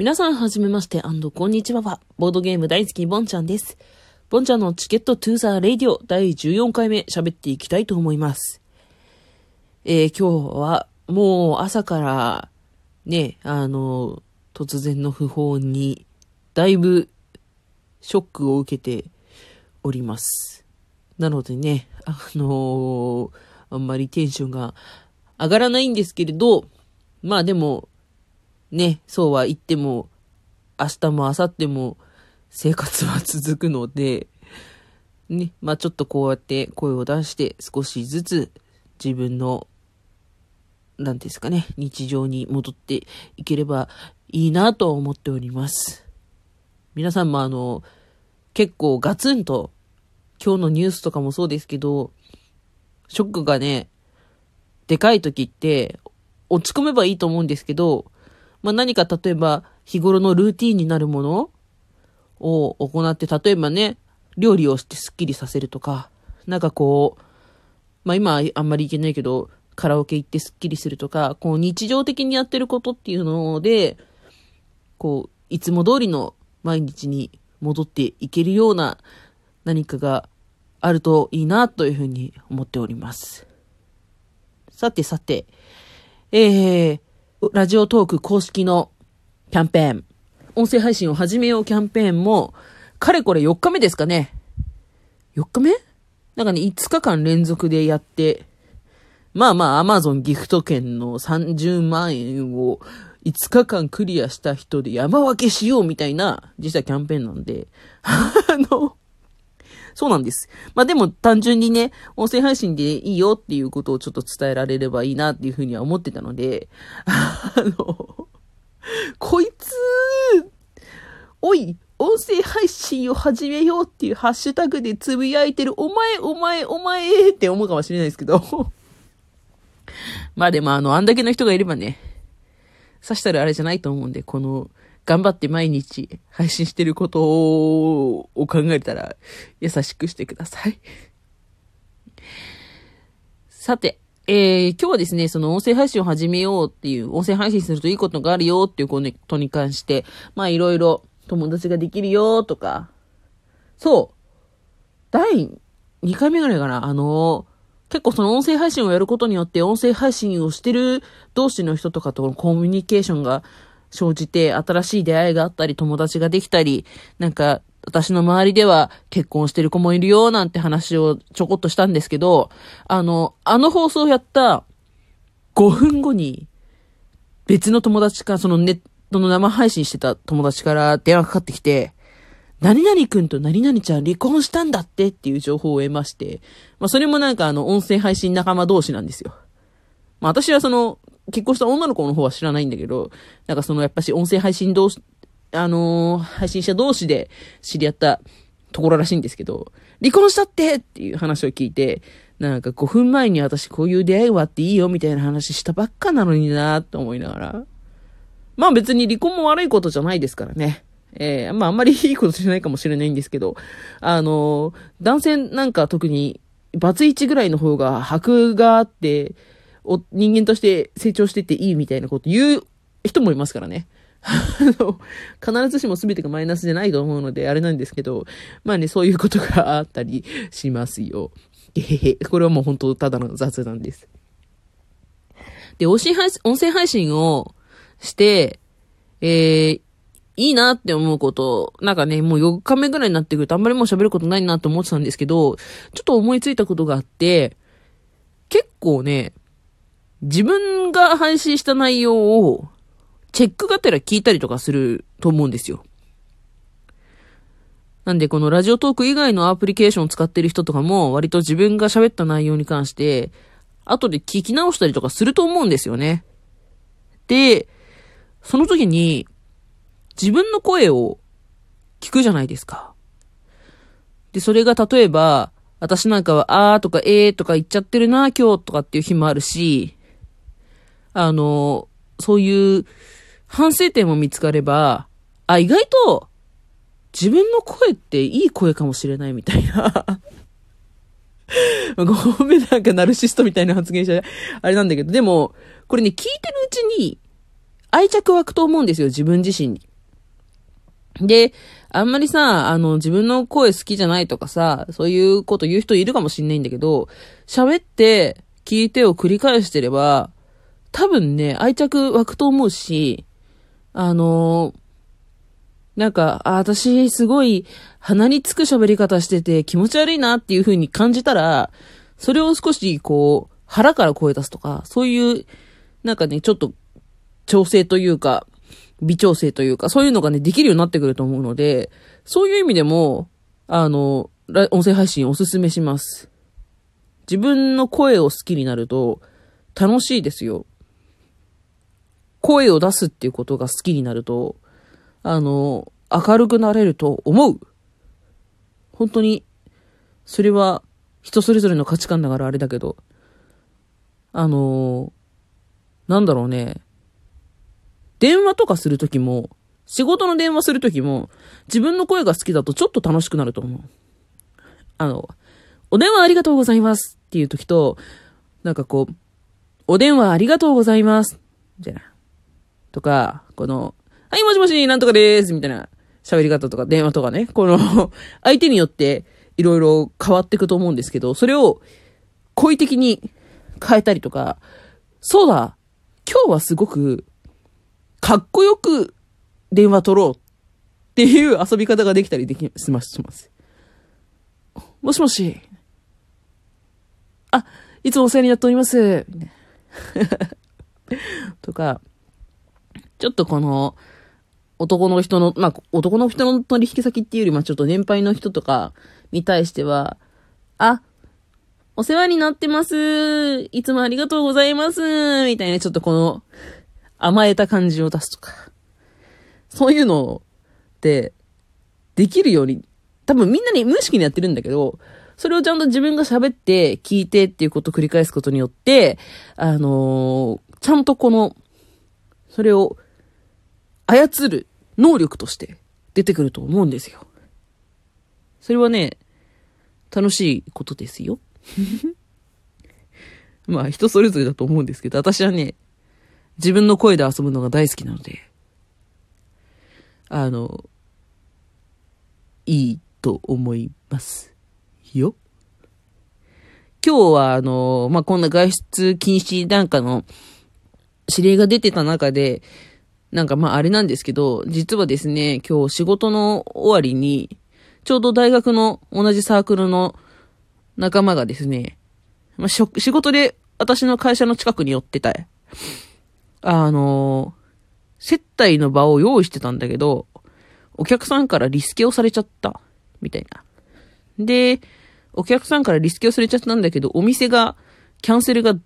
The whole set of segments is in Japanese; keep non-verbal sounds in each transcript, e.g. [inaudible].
皆さんはじめましてこんにちはは、ボードゲーム大好きボンちゃんです。ボンちゃんの Ticket to the Radio 第14回目喋っていきたいと思います。えー、今日はもう朝からね、あの、突然の訃報にだいぶショックを受けております。なのでね、あのー、あんまりテンションが上がらないんですけれど、まあでも、ね、そうは言っても、明日も明後日も生活は続くので、ね、まあちょっとこうやって声を出して少しずつ自分の、なんですかね、日常に戻っていければいいなと思っております。皆さんもあの、結構ガツンと今日のニュースとかもそうですけど、ショックがね、でかい時って落ち込めばいいと思うんですけど、まあ、何か例えば日頃のルーティンになるものを行って、例えばね、料理をしてスッキリさせるとか、なんかこう、まあ今あんまりいけないけど、カラオケ行ってスッキリするとか、こう日常的にやってることっていうので、こう、いつも通りの毎日に戻っていけるような何かがあるといいなというふうに思っております。さてさて、えー、ラジオトーク公式のキャンペーン、音声配信を始めようキャンペーンも、かれこれ4日目ですかね。4日目？なんかね、5日間連続でやって、まあまあ、アマゾンギフト券の30万円を5日間クリアした人で山分けしようみたいな、実はキャンペーンなんで、[laughs] あの、そうなんです。まあでも単純にね、音声配信でいいよっていうことをちょっと伝えられればいいなっていうふうには思ってたので、あの、こいつ、おい、音声配信を始めようっていうハッシュタグでつぶやいてる、お前、お前、お前って思うかもしれないですけど。まあでもあの、あんだけの人がいればね、刺したらあれじゃないと思うんで、この、頑張って毎日配信してることを考えたら優しくしてください。[laughs] さて、えー、今日はですね、その音声配信を始めようっていう、音声配信するといいことがあるよっていうことに関して、まあいろいろ友達ができるよとか、そう、第2回目ぐらいかな、あの結構その音声配信をやることによって音声配信をしてる同士の人とかとのコミュニケーションが生じて、新しい出会いがあったり、友達ができたり、なんか、私の周りでは結婚してる子もいるよ、なんて話をちょこっとしたんですけど、あの、あの放送をやった5分後に、別の友達か、そのネットの生配信してた友達から電話かかってきて、何々くんと何々ちゃん離婚したんだってっていう情報を得まして、まあそれもなんかあの音声配信仲間同士なんですよ。まあ私はその結婚した女の子の方は知らないんだけど、なんかそのやっぱし音声配信同士、あのー、配信者同士で知り合ったところらしいんですけど、離婚したってっていう話を聞いて、なんか5分前に私こういう出会いはあっていいよみたいな話したばっかなのになと思いながら。まあ別に離婚も悪いことじゃないですからね。えー、まああんまりいいことじゃないかもしれないんですけど、あのー、男性なんか特にバツイチぐらいの方が箔があって、お、人間として成長してっていいみたいなこと言う人もいますからね。[laughs] 必ずしも全てがマイナスじゃないと思うので、あれなんですけど、まあね、そういうことがあったりしますよ。へへへ。これはもう本当ただの雑談です。で、音声配信、音声配信をして、えー、いいなって思うこと、なんかね、もう4日目ぐらいになってくるとあんまりもう喋ることないなと思ってたんですけど、ちょっと思いついたことがあって、結構ね、自分が配信した内容をチェックがてら聞いたりとかすると思うんですよ。なんでこのラジオトーク以外のアプリケーションを使ってる人とかも割と自分が喋った内容に関して後で聞き直したりとかすると思うんですよね。で、その時に自分の声を聞くじゃないですか。で、それが例えば私なんかはあーとかえーとか言っちゃってるな今日とかっていう日もあるし、あの、そういう反省点も見つかれば、あ、意外と自分の声っていい声かもしれないみたいな。[laughs] ごめんなんかナルシストみたいな発言者、あれなんだけど、でも、これね、聞いてるうちに愛着湧くと思うんですよ、自分自身に。で、あんまりさ、あの、自分の声好きじゃないとかさ、そういうこと言う人いるかもしんないんだけど、喋って聞いてを繰り返してれば、多分ね、愛着湧くと思うし、あのなんか、あ、私すごい鼻につく喋り方してて気持ち悪いなっていう風に感じたら、それを少しこう、腹から声出すとか、そういう、なんかね、ちょっと調整というか、微調整というか、そういうのがね、できるようになってくると思うので、そういう意味でも、あの、音声配信おすすめします。自分の声を好きになると、楽しいですよ。声を出すっていうことが好きになると、あの、明るくなれると思う。本当に、それは人それぞれの価値観だからあれだけど、あの、なんだろうね。電話とかするときも、仕事の電話するときも、自分の声が好きだとちょっと楽しくなると思う。あの、お電話ありがとうございますっていうときと、なんかこう、お電話ありがとうございます。みたい。とか、この、はい、もしもし、なんとかでーす。みたいな喋り方とか電話とかね。この [laughs] 相手によっていろいろ変わっていくと思うんですけど、それを好意的に変えたりとか、そうだ、今日はすごくかっこよく電話取ろうっていう遊び方ができたりでき、します、します。もしもし。あ、いつもお世話になっております。[laughs] とか、ちょっとこの、男の人の、まあ、男の人の取引先っていうより、ま、ちょっと年配の人とかに対しては、あ、お世話になってます。いつもありがとうございます。みたいな、ちょっとこの、甘えた感じを出すとか。そういうのって、できるように、多分みんなに無意識にやってるんだけど、それをちゃんと自分が喋って聞いてっていうことを繰り返すことによって、あのー、ちゃんとこの、それを操る能力として出てくると思うんですよ。それはね、楽しいことですよ。[laughs] まあ人それぞれだと思うんですけど、私はね、自分の声で遊ぶのが大好きなので、あの、いいと思いますよ。今日はあの、まあ、こんな外出禁止なんかの指令が出てた中で、なんかまああれなんですけど、実はですね、今日仕事の終わりに、ちょうど大学の同じサークルの仲間がですね、まあ、仕事で私の会社の近くに寄ってた。あの、接待の場を用意してたんだけど、お客さんからリスケをされちゃった。みたいな。で、お客さんからリスケをされちゃったんだけど、お店が、キャンセルが効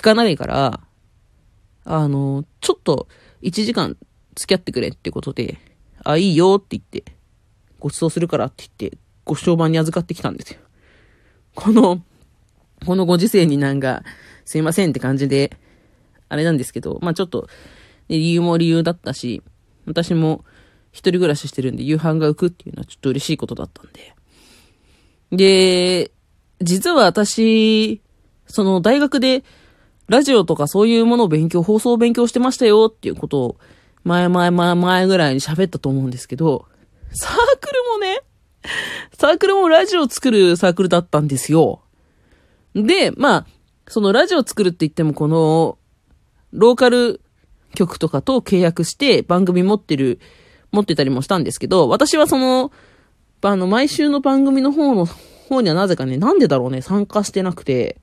かないから、あの、ちょっと1時間付き合ってくれってことで、あ、いいよって言って、ご馳走するからって言って、ご商売に預かってきたんですよ。この、このご時世になんか、すいませんって感じで、あれなんですけど、まあちょっと、理由も理由だったし、私も一人暮らししてるんで夕飯が浮くっていうのはちょっと嬉しいことだったんで。で、実は私、その大学でラジオとかそういうものを勉強、放送を勉強してましたよっていうことを前前前前ぐらいに喋ったと思うんですけど、サークルもね、サークルもラジオを作るサークルだったんですよ。で、まあ、そのラジオを作るって言ってもこのローカル局とかと契約して番組持ってる、持ってたりもしたんですけど、私はその、あの、毎週の番組の方の方にはなぜかね、なんでだろうね、参加してなくて。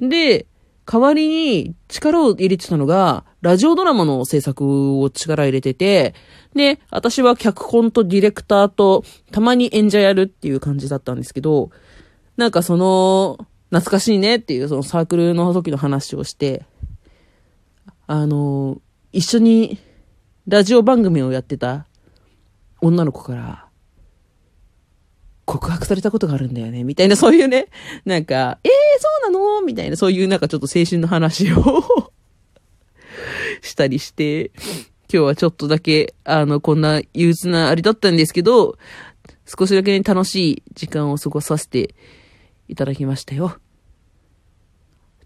で、代わりに力を入れてたのが、ラジオドラマの制作を力入れてて、で、私は脚本とディレクターと、たまに演者やるっていう感じだったんですけど、なんかその、懐かしいねっていうそのサークルの時の話をして、あの、一緒にラジオ番組をやってた女の子から、告白されたことがあるんだよね、みたいな、そういうね、なんか、えー、そうなの？みたいな、そういうなんかちょっと青春の話を [laughs] したりして、今日はちょっとだけ、あの、こんな憂鬱なあれだったんですけど、少しだけ、ね、楽しい時間を過ごさせていただきましたよ。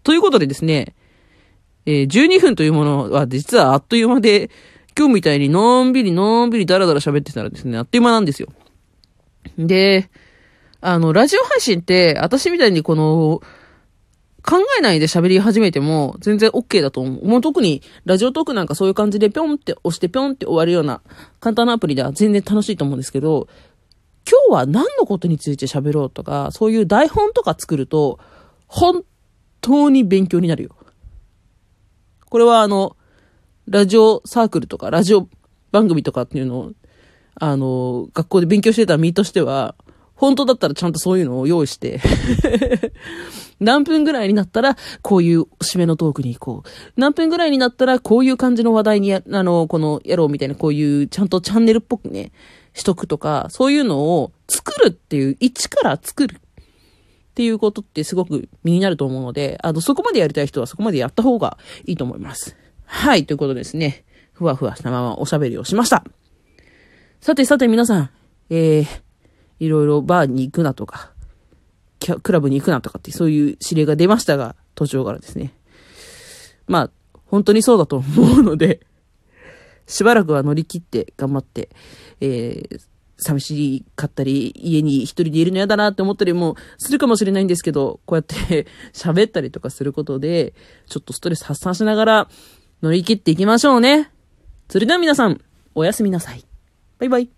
ということでですね、えー、12分というものは実はあっという間で、今日みたいにのんびりのんびりダラダラ喋ってたらですね、あっという間なんですよ。で、あの、ラジオ配信って、私みたいにこの、考えないで喋り始めても全然 OK だと思う。もう特にラジオトークなんかそういう感じでぴょんって押してぴょんって終わるような簡単なアプリでは全然楽しいと思うんですけど、今日は何のことについて喋ろうとか、そういう台本とか作ると、本当に勉強になるよ。これはあの、ラジオサークルとか、ラジオ番組とかっていうのを、あの、学校で勉強してた身としては、本当だったらちゃんとそういうのを用意して [laughs] 何分ぐらいになったら、こういう締めのトークに行こう。何分ぐらいになったら、こういう感じの話題にあの、この、やろうみたいな、こういう、ちゃんとチャンネルっぽくね、しとくとか、そういうのを作るっていう、一から作るっていうことってすごく身になると思うので、あの、そこまでやりたい人はそこまでやった方がいいと思います。はい、ということですね。ふわふわしたままおしゃべりをしました。さてさて皆さん、えー、いろいろバーに行くなとか、クラブに行くなとかってそういう指令が出ましたが、途中からですね。まあ、本当にそうだと思うので、しばらくは乗り切って頑張って、えー、寂しかったり、家に一人でいるの嫌だなって思ったりもするかもしれないんですけど、こうやって [laughs] 喋ったりとかすることで、ちょっとストレス発散しながら乗り切っていきましょうね。それでは皆さん、おやすみなさい。バイバイ。